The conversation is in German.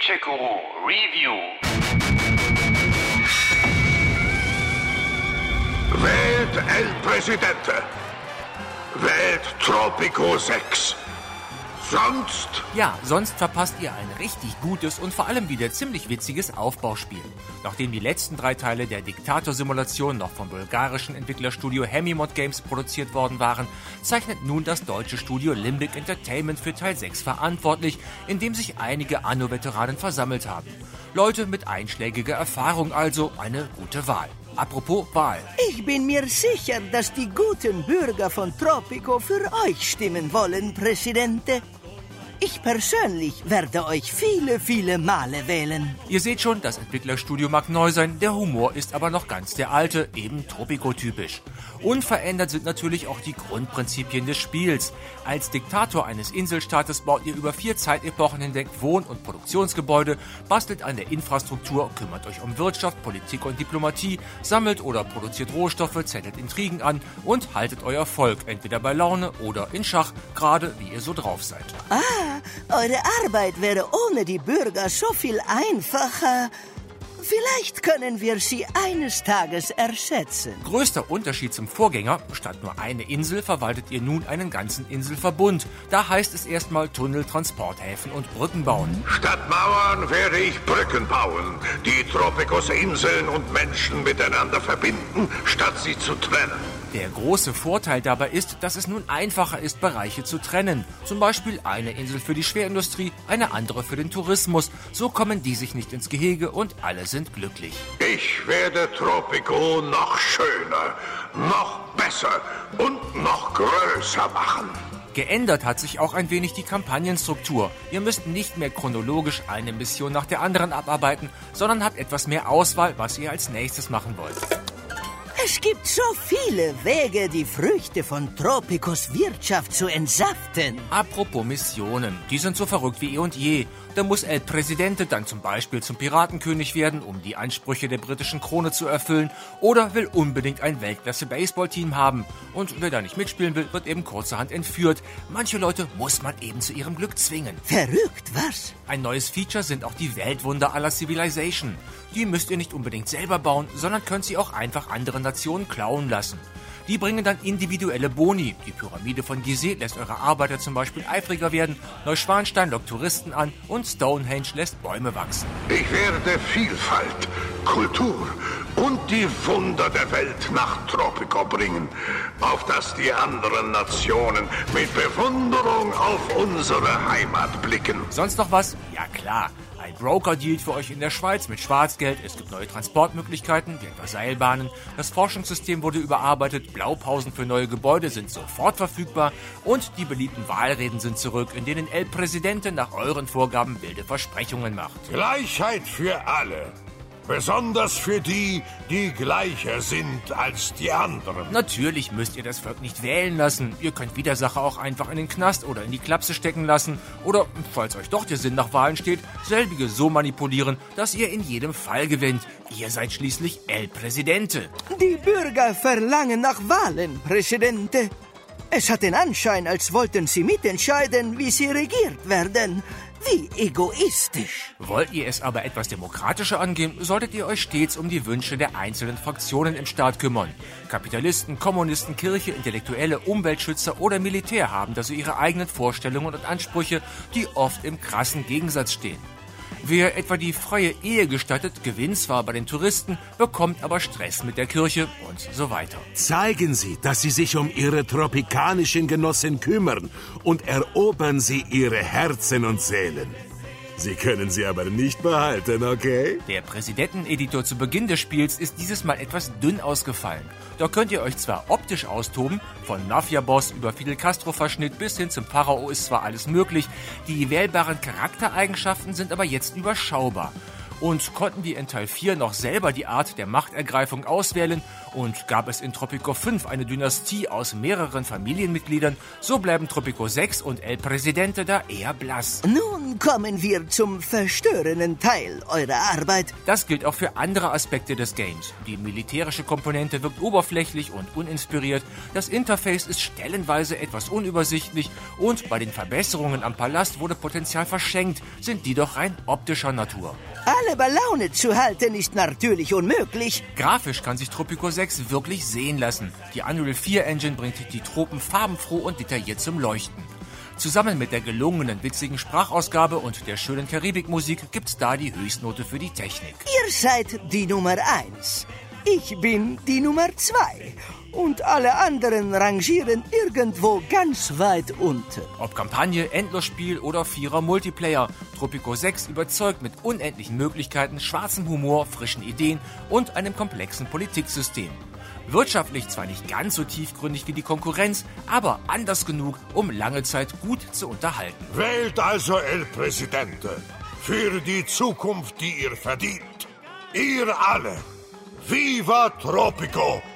Dolce-Guru Review. Wählt El Presidente. Wählt Tropico 6. Sonst Ja, sonst verpasst ihr ein richtig gutes und vor allem wieder ziemlich witziges Aufbauspiel. Nachdem die letzten drei Teile der Diktator-Simulation noch vom bulgarischen Entwicklerstudio Hemimod Games produziert worden waren, zeichnet nun das deutsche Studio Limbic Entertainment für Teil 6 verantwortlich, in dem sich einige Anno-Veteranen versammelt haben. Leute mit einschlägiger Erfahrung also eine gute Wahl. Apropos Wahl. Ich bin mir sicher, dass die guten Bürger von Tropico für euch stimmen wollen, Präsidente. Ich persönlich werde euch viele, viele Male wählen. Ihr seht schon, das Entwicklerstudio mag neu sein, der Humor ist aber noch ganz der alte, eben Tropico-typisch. Unverändert sind natürlich auch die Grundprinzipien des Spiels. Als Diktator eines Inselstaates baut ihr über vier Zeitepochen hinweg Wohn- und Produktionsgebäude, bastelt an der Infrastruktur, kümmert euch um Wirtschaft, Politik und Diplomatie, sammelt oder produziert Rohstoffe, zettelt Intrigen an und haltet euer Volk entweder bei Laune oder in Schach, gerade wie ihr so drauf seid. Eure Arbeit wäre ohne die Bürger so viel einfacher. Vielleicht können wir sie eines Tages ersetzen. Größter Unterschied zum Vorgänger, statt nur eine Insel verwaltet ihr nun einen ganzen Inselverbund. Da heißt es erstmal Tunnel, Transporthäfen und Brücken bauen. statt Mauern werde ich Brücken bauen, die Tropicos Inseln und Menschen miteinander verbinden, statt sie zu trennen. Der große Vorteil dabei ist, dass es nun einfacher ist, Bereiche zu trennen. Zum Beispiel eine Insel für die Schwerindustrie, eine andere für den Tourismus. So kommen die sich nicht ins Gehege und alle sind glücklich. Ich werde Tropico noch schöner, noch besser und noch größer machen. Geändert hat sich auch ein wenig die Kampagnenstruktur. Ihr müsst nicht mehr chronologisch eine Mission nach der anderen abarbeiten, sondern habt etwas mehr Auswahl, was ihr als nächstes machen wollt. Es gibt so viele Wege, die Früchte von Tropicos Wirtschaft zu entsaften. Apropos Missionen, die sind so verrückt wie eh und je. Da muss El Presidente dann zum Beispiel zum Piratenkönig werden, um die Ansprüche der britischen Krone zu erfüllen, oder will unbedingt ein Weltklasse-Baseballteam haben. Und wer da nicht mitspielen will, wird eben kurzerhand entführt. Manche Leute muss man eben zu ihrem Glück zwingen. Verrückt, was? Ein neues Feature sind auch die Weltwunder aller Civilization. Die müsst ihr nicht unbedingt selber bauen, sondern könnt sie auch einfach anderen Nationen klauen lassen. Die bringen dann individuelle Boni. Die Pyramide von Gizeh lässt eure Arbeiter zum Beispiel eifriger werden, Neuschwanstein lockt Touristen an und Stonehenge lässt Bäume wachsen. Ich werde Vielfalt, Kultur und die Wunder der Welt nach Tropico bringen, auf dass die anderen Nationen mit Bewunderung auf unsere Heimat blicken. Sonst noch was? Ja klar. Ein Broker dealt für euch in der Schweiz mit Schwarzgeld. Es gibt neue Transportmöglichkeiten, wie etwa Seilbahnen. Das Forschungssystem wurde überarbeitet. Blaupausen für neue Gebäude sind sofort verfügbar. Und die beliebten Wahlreden sind zurück, in denen El Presidente nach euren Vorgaben wilde Versprechungen macht. Gleichheit für alle. Besonders für die, die gleicher sind als die anderen. Natürlich müsst ihr das Volk nicht wählen lassen. Ihr könnt Widersacher auch einfach in den Knast oder in die Klapse stecken lassen. Oder, falls euch doch der Sinn nach Wahlen steht, selbige so manipulieren, dass ihr in jedem Fall gewinnt. Ihr seid schließlich El Presidente. Die Bürger verlangen nach Wahlen, Präsidente. Es hat den Anschein, als wollten sie mitentscheiden, wie sie regiert werden. Wie egoistisch. Wollt ihr es aber etwas demokratischer angehen, solltet ihr euch stets um die Wünsche der einzelnen Fraktionen im Staat kümmern. Kapitalisten, Kommunisten, Kirche, Intellektuelle, Umweltschützer oder Militär haben da so ihre eigenen Vorstellungen und Ansprüche, die oft im krassen Gegensatz stehen. Wer etwa die freie Ehe gestattet, gewinnt zwar bei den Touristen, bekommt aber Stress mit der Kirche und so weiter. Zeigen Sie, dass Sie sich um Ihre tropikanischen Genossen kümmern und erobern Sie ihre Herzen und Seelen. Sie können sie aber nicht behalten, okay? Der Präsidenteneditor zu Beginn des Spiels ist dieses Mal etwas dünn ausgefallen. Da könnt ihr euch zwar optisch austoben, von Mafia-Boss über Fidel Castro-Verschnitt bis hin zum Pharao ist zwar alles möglich, die wählbaren Charaktereigenschaften sind aber jetzt überschaubar. Und konnten die in Teil 4 noch selber die Art der Machtergreifung auswählen und gab es in Tropico 5 eine Dynastie aus mehreren Familienmitgliedern, so bleiben Tropico 6 und El Presidente da eher blass. Nun kommen wir zum verstörenden Teil eurer Arbeit. Das gilt auch für andere Aspekte des Games. Die militärische Komponente wirkt oberflächlich und uninspiriert, das Interface ist stellenweise etwas unübersichtlich und bei den Verbesserungen am Palast wurde Potenzial verschenkt, sind die doch rein optischer Natur. Alle bei Laune zu halten ist natürlich unmöglich. Grafisch kann sich Tropico 6 wirklich sehen lassen. Die Unreal 4 Engine bringt die Tropen farbenfroh und detailliert zum Leuchten. Zusammen mit der gelungenen, witzigen Sprachausgabe und der schönen Karibikmusik gibt's da die Höchstnote für die Technik. Ihr seid die Nummer eins. Ich bin die Nummer zwei. Und alle anderen rangieren irgendwo ganz weit unten. Ob Kampagne, Endlosspiel oder Vierer Multiplayer, Tropico 6 überzeugt mit unendlichen Möglichkeiten, schwarzem Humor, frischen Ideen und einem komplexen Politiksystem. Wirtschaftlich zwar nicht ganz so tiefgründig wie die Konkurrenz, aber anders genug, um lange Zeit gut zu unterhalten. Wählt also El Presidente für die Zukunft, die ihr verdient. Ihr alle. Viva Tropico!